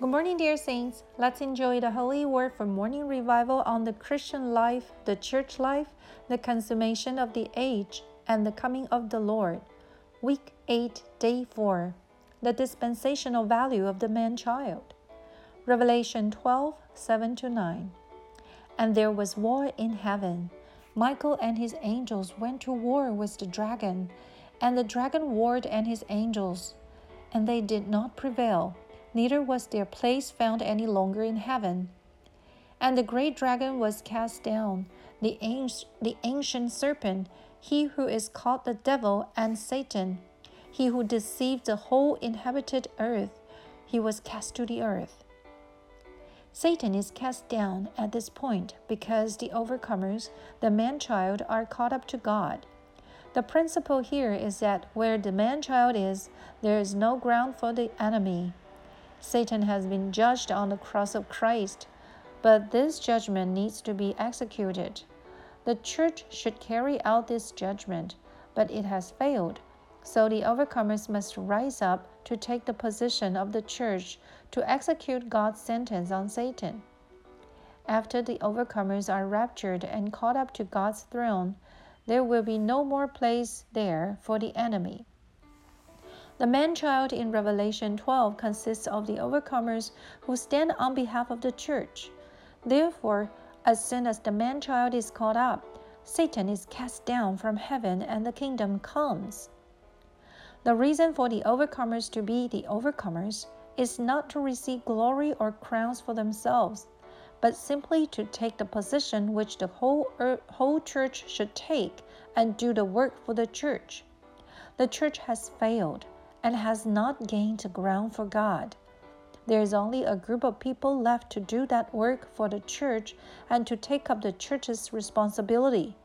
Good morning, dear saints. Let's enjoy the holy word for morning revival on the Christian life, the church life, the consummation of the age, and the coming of the Lord. Week 8, Day 4. The dispensational value of the man child. Revelation 12, 7 9. And there was war in heaven. Michael and his angels went to war with the dragon, and the dragon warred and his angels, and they did not prevail neither was their place found any longer in heaven. And the great dragon was cast down, the, the ancient serpent, he who is called the devil and Satan, he who deceived the whole inhabited earth, he was cast to the earth. Satan is cast down at this point because the overcomers, the man child, are caught up to God. The principle here is that where the man child is, there is no ground for the enemy. Satan has been judged on the cross of Christ, but this judgment needs to be executed. The church should carry out this judgment, but it has failed. So the overcomers must rise up to take the position of the church to execute God's sentence on Satan. After the overcomers are raptured and caught up to God's throne, there will be no more place there for the enemy. The man child in Revelation 12 consists of the overcomers who stand on behalf of the church. Therefore, as soon as the man child is caught up, Satan is cast down from heaven and the kingdom comes. The reason for the overcomers to be the overcomers is not to receive glory or crowns for themselves, but simply to take the position which the whole, whole church should take and do the work for the church. The church has failed and has not gained ground for God. There is only a group of people left to do that work for the church and to take up the church's responsibility.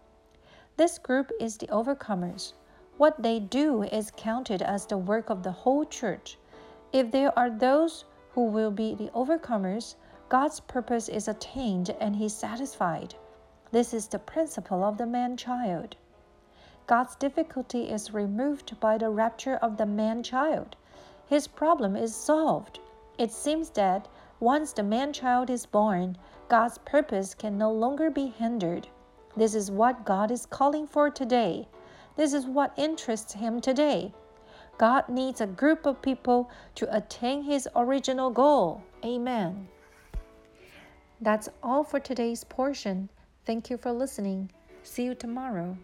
This group is the overcomers. What they do is counted as the work of the whole church. If there are those who will be the overcomers, God's purpose is attained and He is satisfied. This is the principle of the man child. God's difficulty is removed by the rapture of the man child. His problem is solved. It seems that once the man child is born, God's purpose can no longer be hindered. This is what God is calling for today. This is what interests Him today. God needs a group of people to attain His original goal. Amen. That's all for today's portion. Thank you for listening. See you tomorrow.